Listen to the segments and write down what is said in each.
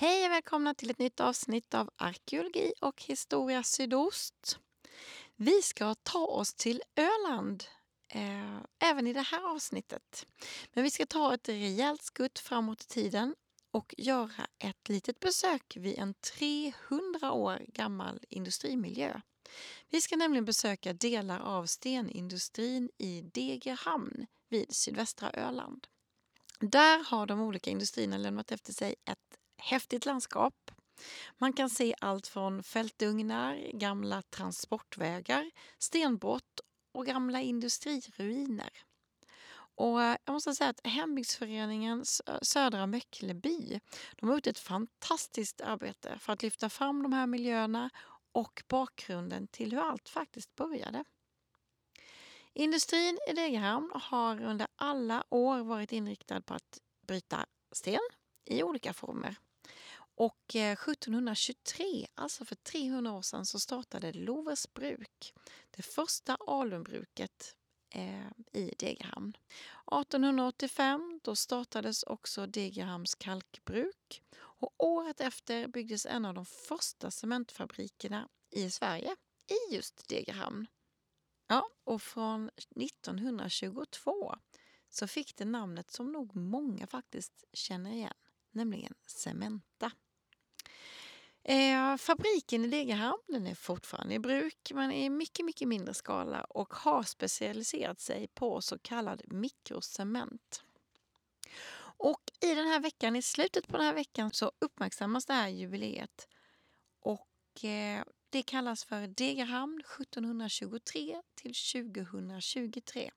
Hej och välkomna till ett nytt avsnitt av Arkeologi och historia sydost. Vi ska ta oss till Öland eh, även i det här avsnittet. Men vi ska ta ett rejält skutt framåt i tiden och göra ett litet besök vid en 300 år gammal industrimiljö. Vi ska nämligen besöka delar av stenindustrin i Degerhamn vid sydvästra Öland. Där har de olika industrierna lämnat efter sig ett häftigt landskap. Man kan se allt från fältugnar, gamla transportvägar, stenbrott och gamla industriruiner. Och jag måste säga att hembygdsföreningen Södra Möckleby de har gjort ett fantastiskt arbete för att lyfta fram de här miljöerna och bakgrunden till hur allt faktiskt började. Industrin i Degerhamn har under alla år varit inriktad på att bryta sten i olika former. Och eh, 1723, alltså för 300 år sedan, så startade Lovers bruk, det första alunbruket eh, i Degerhamn. 1885 då startades också Degerhamns kalkbruk och året efter byggdes en av de första cementfabrikerna i Sverige i just Degerhamn. Ja, och från 1922 så fick det namnet som nog många faktiskt känner igen, nämligen Cementa. Eh, fabriken i Degerhamn den är fortfarande i bruk men i mycket, mycket mindre skala och har specialiserat sig på så kallad mikrocement. Och i den här veckan, i slutet på den här veckan, så uppmärksammas det här jubileet. Och eh, det kallas för Degerhamn 1723 till 2023.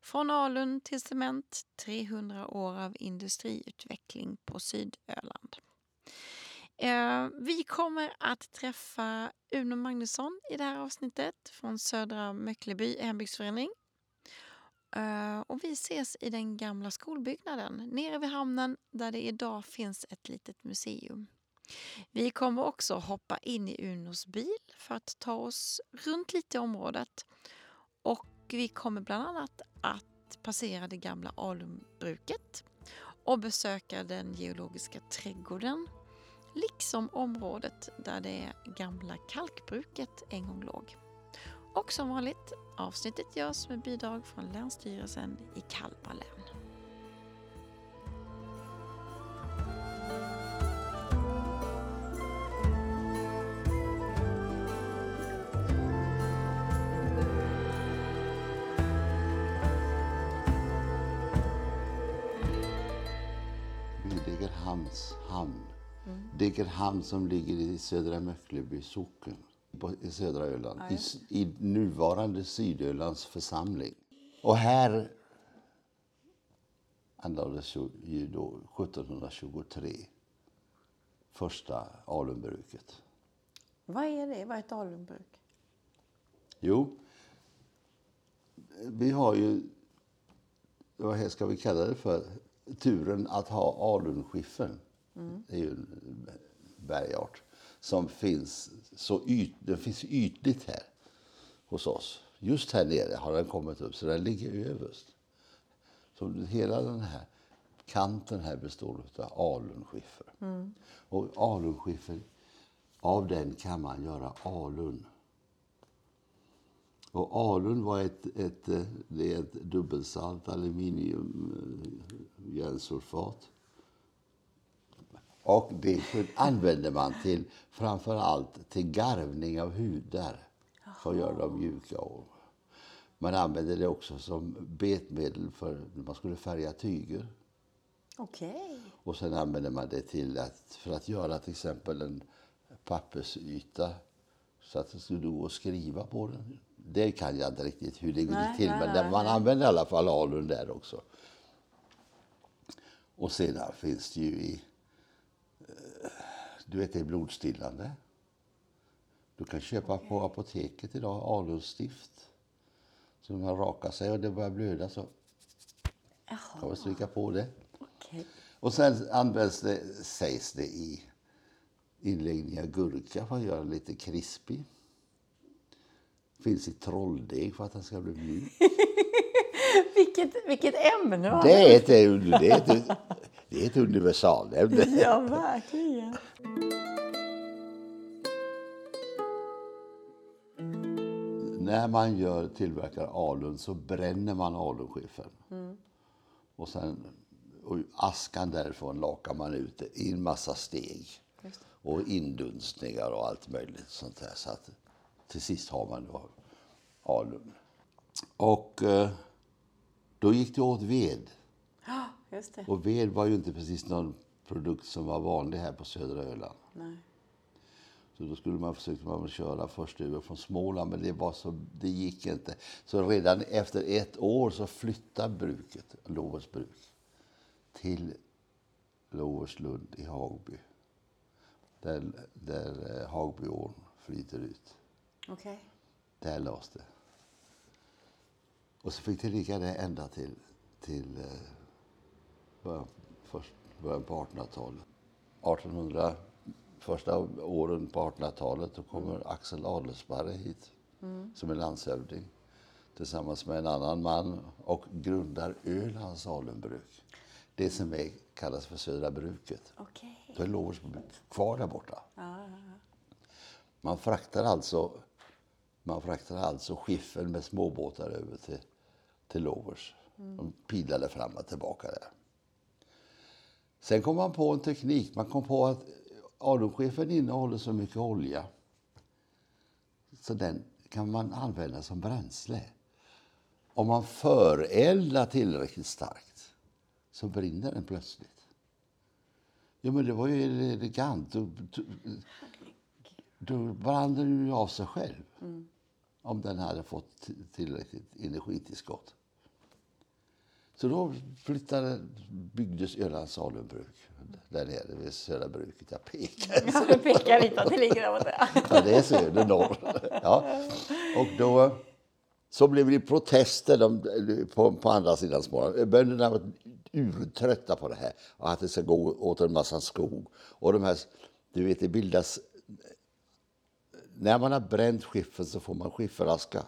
Från alun till cement, 300 år av industriutveckling på Sydöland. Eh, vi kommer att träffa Uno Magnusson i det här avsnittet från Södra Möckleby hembygdsförening. Eh, och vi ses i den gamla skolbyggnaden nere vid hamnen där det idag finns ett litet museum. Vi kommer också hoppa in i Unos bil för att ta oss runt lite i området. Och vi kommer bland annat att passera det gamla alumbruket och besöka den geologiska trädgården liksom området där det gamla kalkbruket en gång låg. Och som vanligt, avsnittet görs med bidrag från Länsstyrelsen i Kalmar län. Hans hamn Degerhamn som ligger i södra Möckleby socken i södra Öland, ja, i, i, nuvarande Sydölands församling. Och här anlades ju då 1723 första alunbruket. Vad är det? Vad är ett alunbruk? Jo, vi har ju, vad ska vi kalla det för, turen att ha alunskiffern. Mm. Det är ju en bergart som finns, så yt, den finns ytligt här hos oss. Just här nere har den kommit upp, så den ligger överst. Så hela den här kanten här består av alunskiffer. Mm. Och alunskiffer, av den kan man göra alun. Och alun var ett, ett, det är ett dubbelsalt aluminiumjärnsulfat och det använder man till framför allt till garvning av hudar för att göra dem mjuka. Och man använder det också som betmedel för när man skulle färga tyger. Okay. Och sen använder man det till att, för att göra till exempel en pappersyta så att det skulle gå att skriva på den. Det kan jag inte riktigt hur det går till, nej, men nej, man använder i alla fall alun där också. Och sedan finns det ju i du vet, det är blodstillande. Du kan köpa okay. på apoteket idag alunstift. Så när man rakar sig och det börjar blöda så Jaha. kan man stryka på det. Okay. Och sen används det, sägs det, i inläggning av gurka för att göra den lite krispig. Finns i trolldeg för att den ska bli mjuk. vilket, vilket ämne! Det är ett, det är ett, det är ett universalämne. Ja, verkligen. När man gör, tillverkar alun så bränner man alunskiffern. Och sen och askan därifrån lakar man ut i en massa steg. Och indunstningar och allt möjligt sånt där. Så att till sist har man då alun. Och eh, då gick det åt ved. Just det. Och ved var ju inte precis någon produkt som var vanlig här på södra Öland. Nej. Så då skulle man försöka man köra först över från Småland, men det, var så, det gick inte. Så redan efter ett år så flyttade bruket, Lovers bruk, till Loverslund i Hagby. Där, där eh, Hagbyån flyter ut. Okej. Där lades det. Och så fick det ligga där ända till, till eh, början, först, början på 1800-talet. 1800, första åren på 1800-talet då kommer Axel Adelsparre hit som är landshövding tillsammans med en annan man och grundar Ölands alunbruk. Det som är, kallas för Södra bruket. Okej. Då är Lovers kvar där borta. Ja, Man fraktar alltså, man fraktar alltså skiffen med småbåtar över till, till Lovers. De pilade fram och tillbaka där. Sen kom man på en teknik. Man kom på att alunskiffen innehåller så mycket olja så den kan man använda som bränsle. Om man föreldar tillräckligt starkt så brinner den plötsligt. Ja, men det var ju elegant. Då, då, då brann den ju av sig själv. Om den hade fått tillräckligt energitillskott. Så då flyttade, byggdes Ölands alunbruk där nere vid Södra bruket. Jag pekar. ja. Du pekar att det ligger där borta. Ja, det är söder norr. Ja. Och då så blev det protester de, på, på andra sidan Småland. Bönderna var urtrötta på det här och att det ska gå åt en massa skog. Och de här, du vet, det bildas... När man har bränt skiffen så får man skifferaska.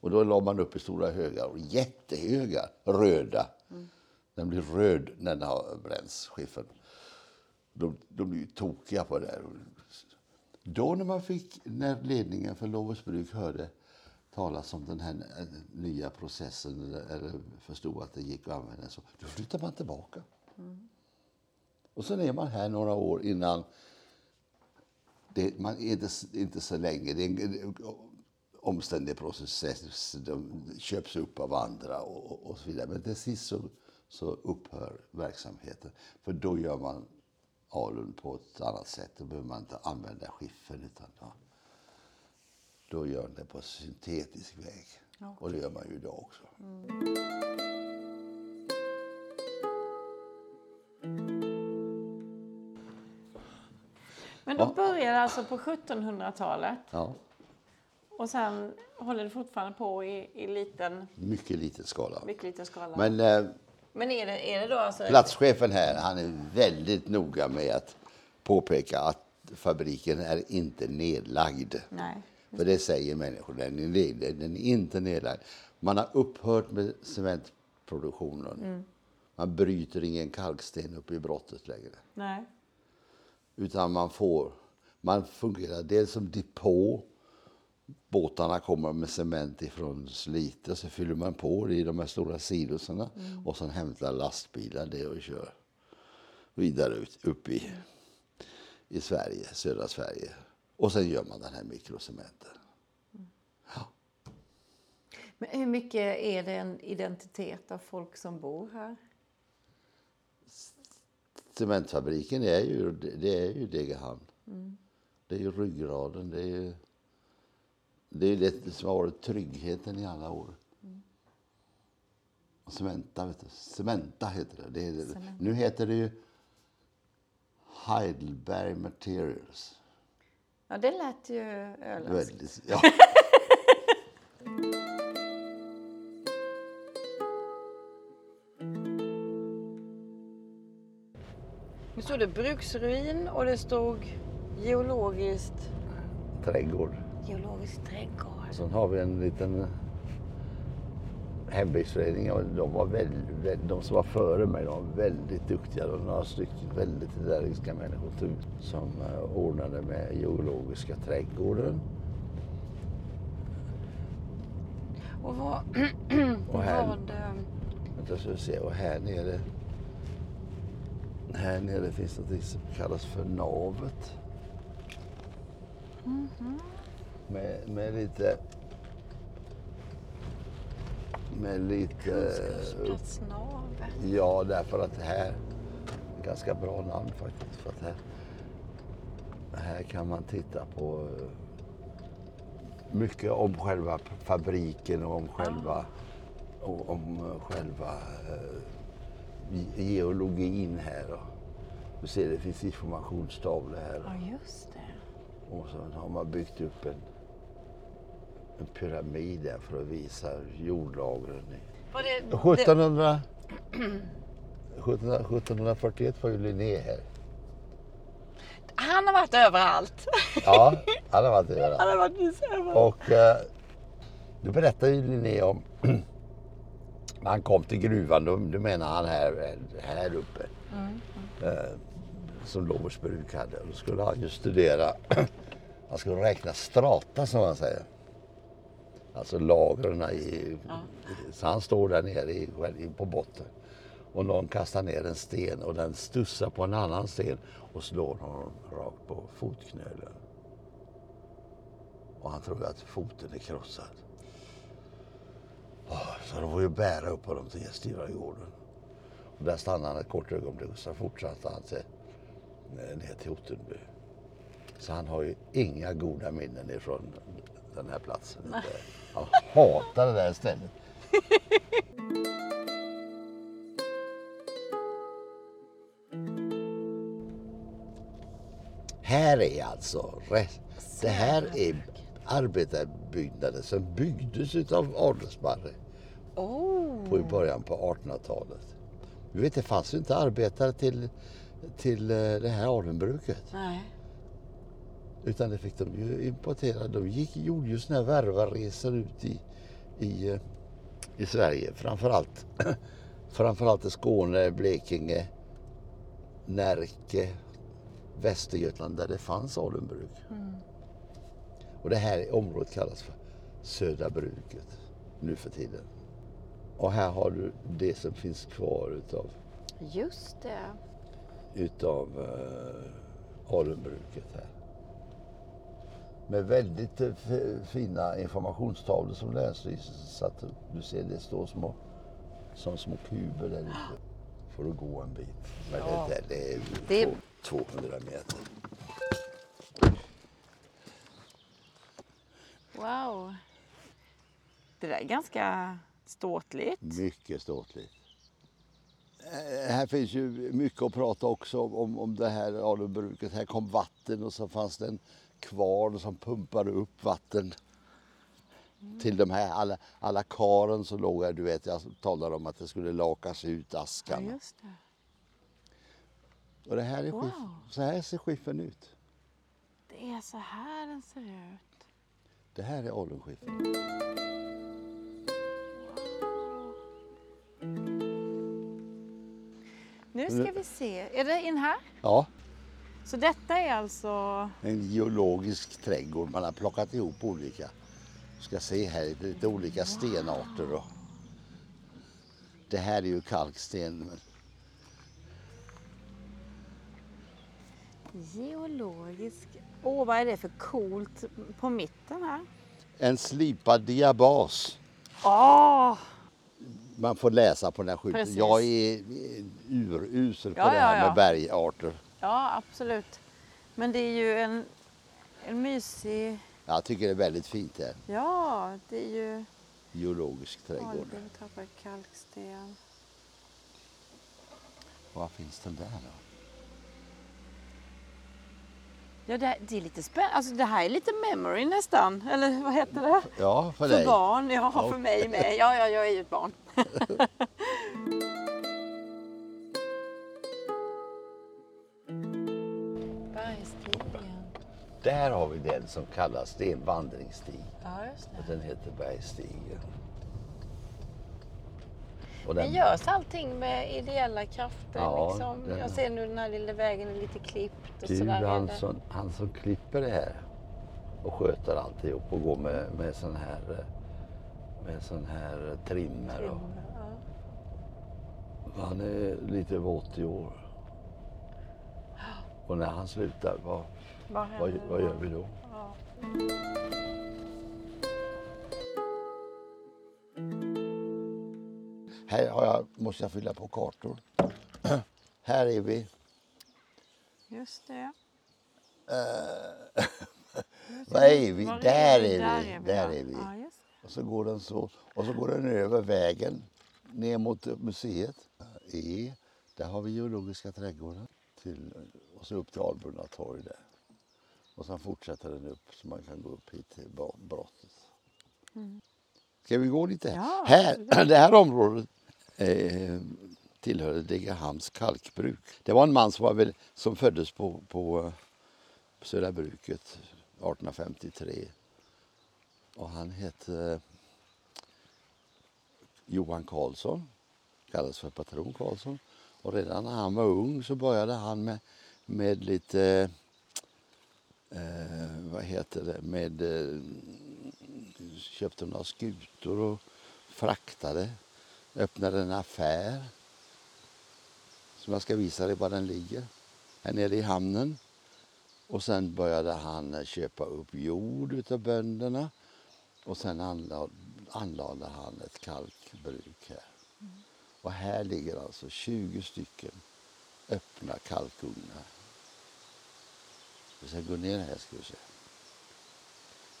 Och då la man upp i stora högar, och jättehöga, röda. Den blir röd när den har bränts, skiffern. De, de blir ju tokiga på det där. Då när man fick, när ledningen för Lovers bruk hörde talas om den här eh, nya processen eller, eller förstod att det gick att använda så, då flyttade man tillbaka. Och sen är man här några år innan det, man är inte, inte så länge. Det eh, är en, en omständig process. De köps upp av andra och, och, så vidare. Men till sist så, så upphör verksamheten. För då gör man alun på ett annat sätt. Då behöver man inte använda skiffen utan då, då gör man det på syntetisk väg. Och det gör man ju idag också. Men då Ja. började alltså på 1700-talet Ja, och sen håller det fortfarande på i, i liten, mycket liten skala. mycket liten skala. Men eh, Men är det, är det då alltså... platschefen här, han är väldigt noga med att påpeka att fabriken är inte nedlagd. Nej. För det säger människor, den är, ned- den är inte nedlagd. Man har upphört med cementproduktionen. Man bryter ingen kalksten uppe i brottet längre. Nej. Utan man får, man fungerar dels som depå. Båtarna kommer med cement ifrån Slite så fyller man på det i de här stora silosarna och sen hämtar lastbilar det och kör vidare ut, upp i, i Sverige, södra Sverige. Och sen gör man den här mikrocementen. Ja. Men hur mycket är det en identitet av folk som bor här? Cementfabriken är ju, det är ju Degerhamn. Det är ju ryggraden. Det är ju det, är det som har varit tryggheten i alla år. Och Cementa, vet du. Cementa heter det. det, är. Cementa. Nu heter det ju Heidelberg Materials. Ja, det lät ju öländskt. Ja. Nu stod det bruksruin och det stod geologiskt... Trädgård. Geologisk trädgård. Sen har vi en liten hembygdsföreningen, de, var väldigt, de som var före mig, de var väldigt duktiga. Det var några stycken väldigt energiska människor som uh, ordnade med geologiska trädgården. Och vad... Och här, vad eh, vänta ska vi se, och här nere här nere finns något som kallas för navet. Med, med lite... Med lite... kunskapsplatsnavet. Ja, därför att det här... Ganska bra namn faktiskt. För att här, här kan man titta på eh, mycket om själva fabriken och om själva, och om eh, själva eh, ge- geologin här. Du ser, det finns informationstavlor här. Ja, just det. Och så har man byggt upp en, en pyramid där för att visa jordlagren. i- Var det, 1700, 1700, 1741 var ju Linné här. Han har varit överallt. Ja, han har varit överallt. Han har varit överallt. Och eh, då berättar ju Linné om när han kom till gruvan, då, då menar han här, här uppe. Eh, som Lovers bruk hade. Då skulle han ju studera, han skulle räkna strata som man säger. Alltså lagren i, så han står där nere i, på botten. Och någon kastar ner en sten och den stussar på en annan sten och slår honom rakt på fotknölen. Och han tror att foten är krossad. Så de får ju bära upp honom till Gästgivaren. Och där stannade han ett kort ögonblick och så fortsatte han eh, ner till Ottenby. Så han har ju inga goda minnen ifrån den här platsen. Han hatar det där stället. Här är alltså, det här är arbetarbyggnader som byggdes av adelsmarre Oh. på i början på 1800-talet. Du vet, det fanns ju inte arbetare till, till eh, det här adelbruket. Nej. Utan det fick de ju importera. De gick, gjorde ju såna här värvarresor ut i, i, eh, i Sverige. Framförallt, framförallt i Skåne, Blekinge, Närke, Västergötland där det fanns adelbruk. Och det här området kallas för Södra bruket nu för tiden. Och här har du det som finns kvar utav, Just det. utav uh, adelbruket här. Med väldigt eh, fina informationstavlor som Länsstyrelsen satt upp. Du ser det står små, som små kuber där ute. Får du gå en bit. Men Ja. det, det är Det- två- 200 meter. Wow. Det där är ganska ståtligt. Mycket ståtligt. Eh, Här finns ju mycket att prata också om, om det här adelbruket. Här kom vatten och så fanns det en kvarn som pumpade upp vatten till de här alla, alla karen som låg här. Du vet, jag talade om att det skulle lakas ut Ja, askan. just det. och det här är Wow. skiff, så här ser skiffen ut. Det är så här den ser ut. Det här är alunskiffer. Nu ska vi se. Är det in här? Ja, Så detta är alltså... en geologisk trädgård. Man har plockat ihop olika. Du ska se här, lite olika stenarter. Då. Det här är ju kalksten. Geologisk... Åh, vad är det för coolt på mitten här? En slipad diabas. Åh! Man får läsa på den här skylten. Jag är urusel på Ja, det ja, här ja. med bergarter. Ja, absolut. Men det är ju en, en mysig... Jag tycker det är väldigt fint här. Ja, det är ju... Geologisk trädgård. Tappar kalksten. Var finns den där då? Ja, det, det är lite spännande. Alltså, det här är lite memory nästan. Eller vad heter det? Ja, för, För dig. barn. Ja, Ja. för mig med. Ja, ja, jag är ju ett barn. Där har vi den som kallas, det är en vandringsstig. Ja, Och den heter Bergstigen. Och Det den, görs allting med ideella krafter. Ja, liksom. det- Jag ser nu den här lilla vägen är lite klippt och du, sådär. är han, som, han som klipper det här och sköter alltihop och går med, med sån här med sån här trimmer. Och, Ja. han är lite över 80 år. Och när han slutar, vad, Vad vad, vad gör vi då? Ja. Här har jag, måste jag fylla på kartor. här är vi. Just det. Var är vi? Var Där vi? är vi. Där är vi. Ja. Och så går den så. Och så går den över vägen ner mot museet. E, där har vi geologiska trädgården. Till, och så upp till Albrunna torg där. Och sen fortsätter den upp så man kan gå upp hit till brottet. Ska vi gå lite? Ja, här, det här området eh, tillhörde Degerhamns kalkbruk. Det var en man som, var väl, som föddes på, på eh, Södra bruket 1853. Och han hette Johan Karlsson, kallades för patron Karlsson. Och redan när han var ung så började han med, med lite, eh, vad heter det, med, eh, köpte några skutor och fraktade, öppnade en affär som jag ska visa dig var den ligger, här nere i hamnen. Och sen började han eh, köpa upp jord utav bönderna och sen anlade, anlade han ett kalkbruk här. Och här ligger alltså 20 stycken öppna kalkugnar. Vi ska gå ner här ska vi se.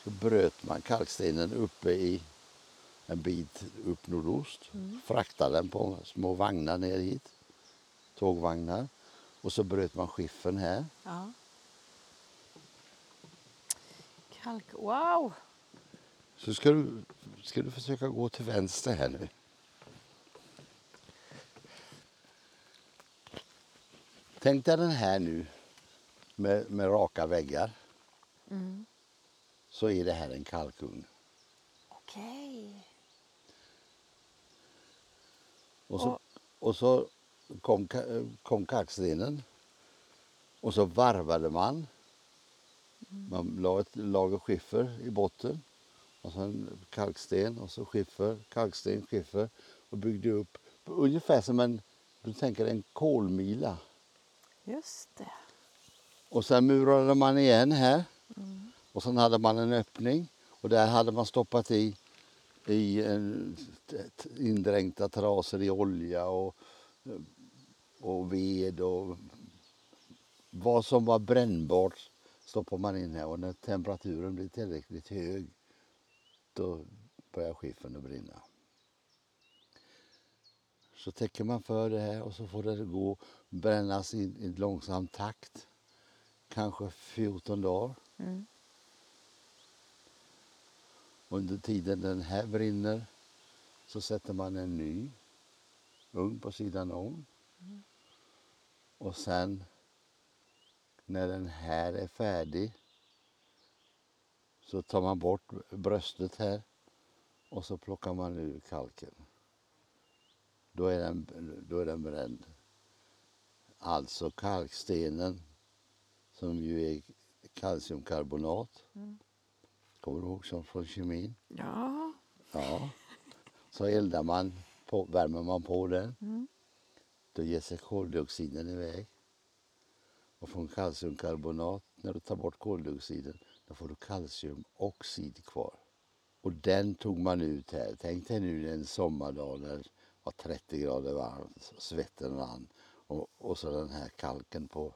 Så bröt man kalkstenen uppe i en bit upp nordost. Fraktade den på små vagnar ner hit. Tågvagnar. Och så bröt man skiffen här. Ja. Kalk. Wow! Så ska du, ska du försöka gå till vänster här nu. Tänk dig den här nu med, med raka väggar. Mm. Så är det här en kalkugn. Okej. Och så, Och- och så kom, kom kalkstenen och så varvade man. Man la ett lager skiffer i botten och sen kalksten och så skiffer, kalksten, skiffer och byggde upp ungefär som en, du tänker en kolmila. Just det. Och sen murade man igen här och sen hade man en öppning och där hade man stoppat i, i en, indränkta trasor i olja och, och ved och vad som var brännbart stoppar man in här och när temperaturen blir tillräckligt hög då börjar skiffen att brinna. Så täcker man för det här och så får det gå brännas i, i långsam takt. Kanske 14 dagar. Mm. Under tiden den här brinner så sätter man en ny ugn på sidan om. Och sen när den här är färdig så tar man bort bröstet här och så plockar man ur kalken. Då är den, då är den bränd. Alltså kalkstenen som ju är kalciumkarbonat. Kommer du ihåg som från kemin? Ja. Ja. Så eldar man, på, värmer man på den. Mm. Då ger sig koldioxiden iväg. Och från kalciumkarbonat, när du tar bort koldioxiden, då får du kalciumoxid kvar. Och den tog man ut här. Tänk dig nu en sommardag när det var 30 grader varmt, svetten rann och, och så den här kalken på.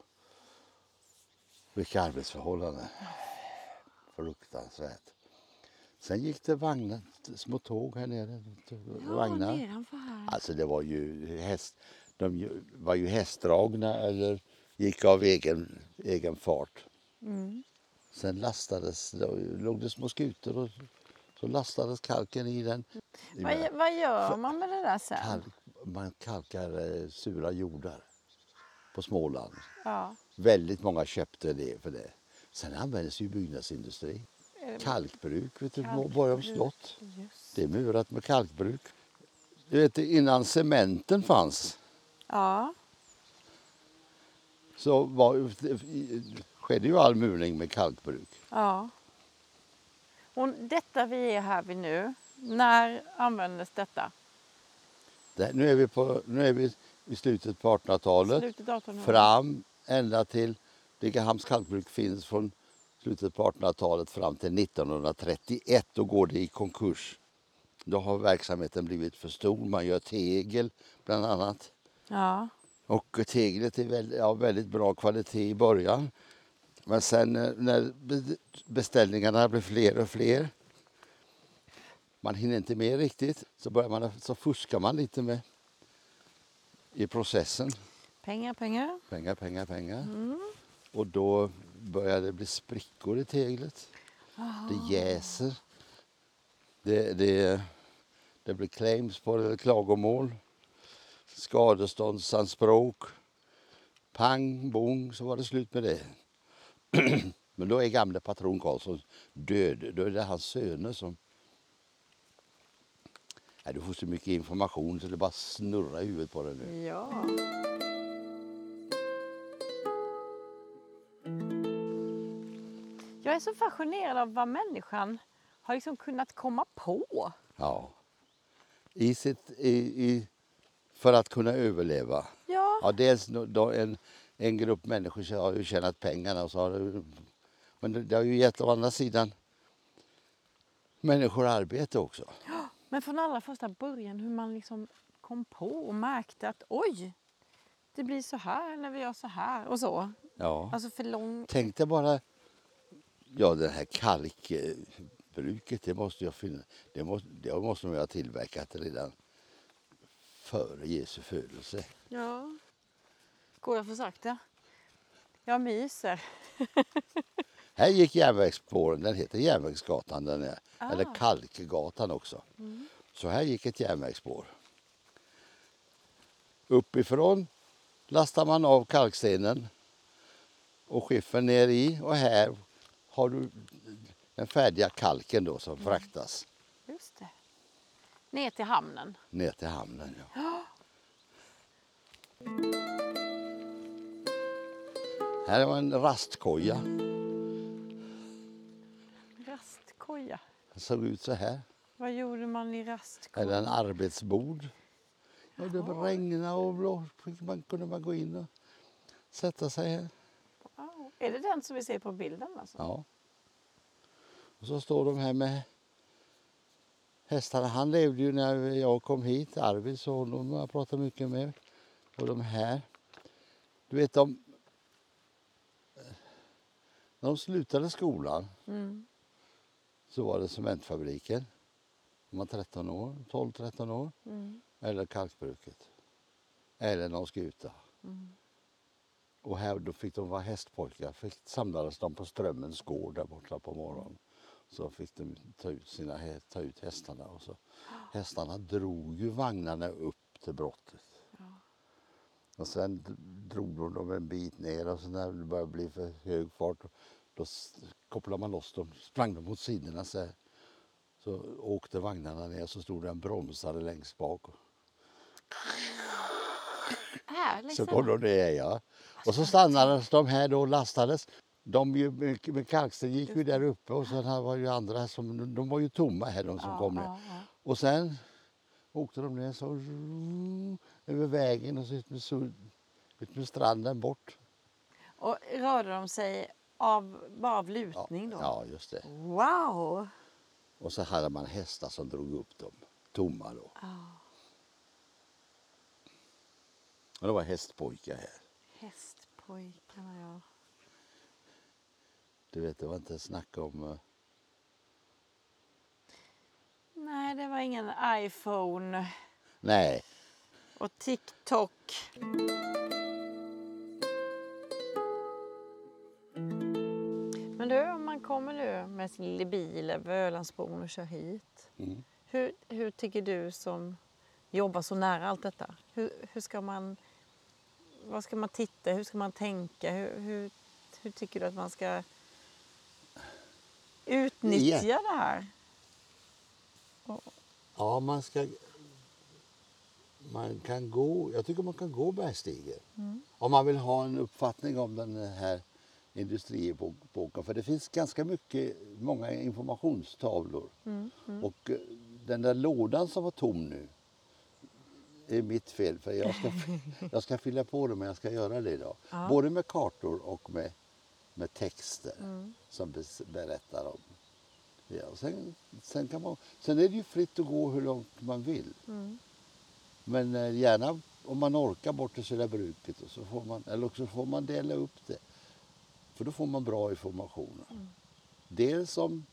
Vilka arbetsförhållanden. Fruktansvärt. Sen gick det vagnar, små tåg här nere. vagnar. Nedanför här. Alltså det var ju häst, de var ju hästdragna eller gick av egen, egen fart. Mm. Sen lastades, då låg det små skutor och så lastades kalken i den. Vad, vad gör man med det där sen? Kalk, man kalkar eh, sura jordar på Småland. Ja. Väldigt många köpte det för det. Sen användes ju byggnadsindustri. Kalkbruk, vet du, Kalkbruk. Borgholms slott. Just. Det är murat med kalkbruk. Du vet, innan cementen fanns Ja. så var, skedde ju all murning med kalkbruk. ja. Och detta vi är här vid nu, när användes detta? Det, nu, är vi på, nu är vi i slutet på 1800-talet. Slutet av 1800 Fram ända till Degerhamns kalkbruk finns från slutet på 1800-talet fram till 1931. Då går det i konkurs. Då har verksamheten blivit för stor. Man gör tegel bland annat. Ja. Och teglet är väldigt, ja, väldigt bra kvalitet i början. Men sen eh, när be- beställningarna blir fler och fler, man hinner inte med riktigt, så, börjar man, så fuskar man lite med i processen. Pengar, pengar. Pengar, pengar, pengar. Mm. Och då börjar det bli sprickor i teglet. Det jäser. Det, det, det blir claims på det, klagomål. Skadeståndsanspråk. Pang, bong, så var det slut med det. Men då är gamle patron Karlsson död. Då är det hans söner som... Nej, du får så mycket information så det bara snurrar i huvudet på dig nu. Ja. Jag är så fascinerad av vad människan har liksom kunnat komma på. Ja. I sitt, i, i, för att kunna överleva. Ja. Ja, dels en, en grupp människor har ju tjänat pengarna. Och så har det, men det, har ju gett å andra sidan människor arbete också. Men från allra första början hur man liksom kom på och märkte att oj, det blir så här när vi gör så här och så. Ja. Alltså för lång... Tänk dig bara, ja det här kalkbruket, det måste jag finna, det måste, det måste man ju ha tillverkat redan före Jesu födelse. Ja. Går jag för sakta? Jag myser. Här gick järnvägsspåren, den heter Järnvägsgatan, den är, Ah. eller Kalkgatan också. Så här gick ett järnvägsspår. Uppifrån lastar man av kalkstenen och skiffern ner i och här har du den färdiga kalken då som fraktas Just det. Ner till hamnen. ner till hamnen. Ja. Här var en rastkoja. Rastkoja. Den såg ut så här. Vad gjorde man i rastkoja? Eller en arbetsbord. Och det regnade och. Fick Man kunde man gå in och sätta sig här. Wow. Är det den som vi ser på bilden? Alltså? Ja. Och så står de här med hästarna. Han levde ju när jag kom hit. Arvid så honom har jag pratat mycket med. Och de här. Du vet de. När de slutade skolan Mm. Så var det cementfabriken. De var 13 år, 12-13 år. Mm. Eller kalkbruket. Eller någon skuta. Mm. Och här då fick de vara hästpojkar. Fick, samlades de på Strömmens gård där borta på morgonen. Så fick de ta ut, sina, ta ut hästarna. Och så, hästarna drog ju vagnarna upp till brottet. Och sen drog de dem en bit ner och så när det började bli för hög fart då kopplade man loss dem, sprang de mot sidorna så här. Så åkte vagnarna ner så stod det en bromsare längst bak. Här Så liksom. kom de ner, ja. Och så stannades de här då och lastades. De med, kalksten gick ju där uppe och sen här var ju andra som, de var ju tomma här de som Ja, kom ner. ja, ja. Och sen åkte de ner så över vägen och så ut med, så- ut med stranden bort. Och rörde de sig av, bara av lutning då? ja, just det. Wow! Och så hade man hästar som drog upp dem, tomma då. Ja. Och det var hästpojkar här. Hästpojkarna, ja. Du vet, det var inte snack om... eh, Nej, det var ingen iPhone Nej, och TikTok. Men du, om man kommer nu med sin lilla bil över Ölandsbron och kör hit. Mm. Hur, hur tycker du som jobbar så nära allt detta? Hur, hur ska man... Vad ska man titta? Hur ska man tänka? Hur, hur, hur tycker du att man ska utnyttja det här? Ja, man ska man kan gå, jag tycker man kan gå bergstigen. Mm. Om man vill ha en uppfattning om den här industriepoken. För det finns ganska mycket, många informationstavlor. Mm. Och eh, den där lådan som var tom nu är mitt fel för jag ska, jag ska fylla på det men jag ska göra det idag. Ja. Både med kartor och med, med texter Mm. som berättar om Ja, och sen, sen, kan man, sen är det ju fritt att gå hur långt man vill. Mm. Men eh, gärna om man orkar bort till Södra bruket och så får man, eller också får man dela upp det. För då får man bra information. Mm. Dels om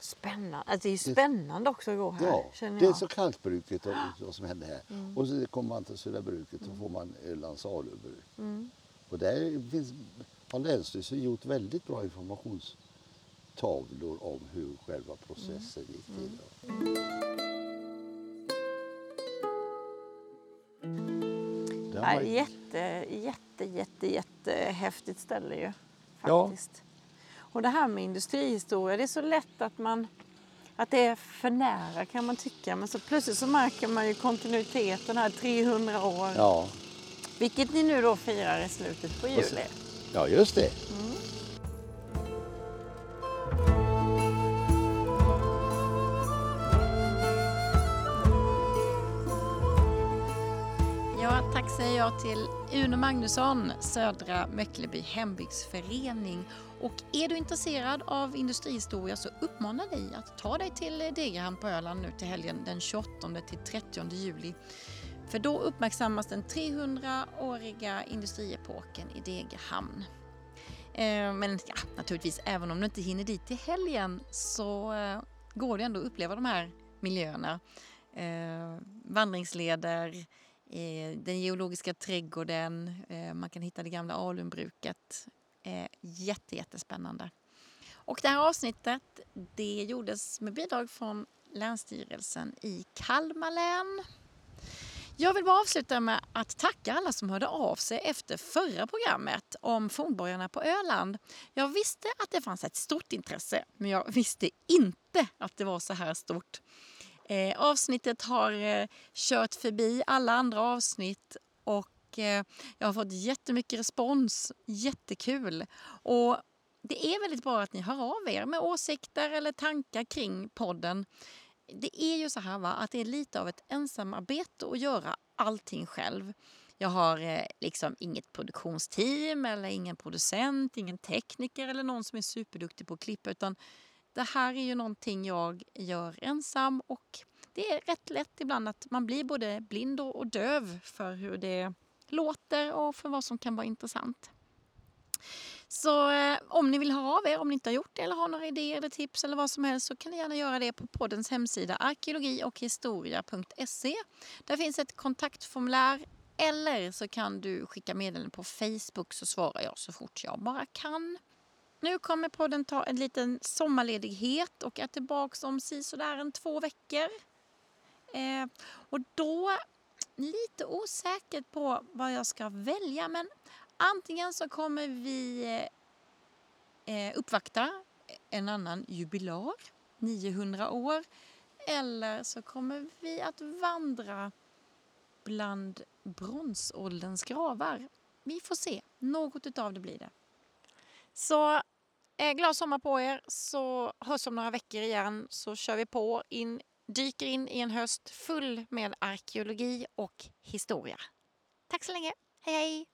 Spännande. Alltså det är spännande också att gå här. ja, känner jag. dels om kalkbruket och vad som händer här. Mm. Och så kommer man till Södra bruket och får man Ölands alubruk. Mm. Och där finns, har Länsstyrelsen gjort väldigt bra informationstavlor om hur själva processen gick till. Ja, man- jätte, jätte, jätte, jättehäftigt ställe ju. Ja. Faktiskt. Och det här med industrihistoria, det är så lätt att man att det är för nära kan man tycka. Men så plötsligt så märker man ju kontinuiteten här 300 år. Ja, Vilket ni nu då firar i slutet på juli. ja just det. Ja, tack säger jag till Uno Magnusson, Södra Möckleby hembygdsförening. Och är du intresserad av industrihistoria så uppmanar jag dig att ta dig till Degerhamn på Öland nu till helgen den 28 till 30 juli. För då uppmärksammas den 300-åriga industriepoken i Degerhamn. Eh, men ja, naturligtvis, även om du inte hinner dit till helgen så eh, går det ändå att uppleva de här miljöerna. Eh, vandringsleder, Eh, den geologiska trädgården, eh, man kan hitta det gamla alunbruket. Eh, jätte, jättespännande. Och det här avsnittet det gjordes med bidrag från Länsstyrelsen i Kalmar län. Jag vill bara avsluta med att tacka alla som hörde av sig efter förra programmet om fornborgarna på Öland. Jag visste att det fanns ett stort intresse, men jag visste inte att det var så här stort. Eh, avsnittet har eh, kört förbi alla andra avsnitt och eh, jag har fått jättemycket respons. Jättekul! Och det är väldigt bra att ni hör av er med åsikter eller tankar kring podden. Det är ju så här va, att det är lite av ett ensamarbete att göra allting själv. Jag har eh, liksom inget produktionsteam eller ingen producent, ingen tekniker eller någon som är superduktig på att klippa utan det här är ju någonting jag gör ensam och det är rätt lätt ibland att man blir både blind och döv för hur det låter och för vad som kan vara intressant. Så eh, om ni vill höra av er, om ni inte har gjort det eller har några idéer eller tips eller vad som helst så kan ni gärna göra det på poddens hemsida arkeologi och historia.se. Där finns ett kontaktformulär eller så kan du skicka meddelanden på Facebook så svarar jag så fort jag bara kan. Nu kommer podden ta en liten sommarledighet och är tillbaka om sisådär en två veckor. Eh, och då lite osäkert på vad jag ska välja men antingen så kommer vi eh, uppvakta en annan jubilar, 900 år, eller så kommer vi att vandra bland bronsålderns gravar. Vi får se, något utav det blir det. Så eh, glad sommar på er så hörs om några veckor igen så kör vi på in, dyker in i en höst full med arkeologi och historia. Tack så länge. Hej hej!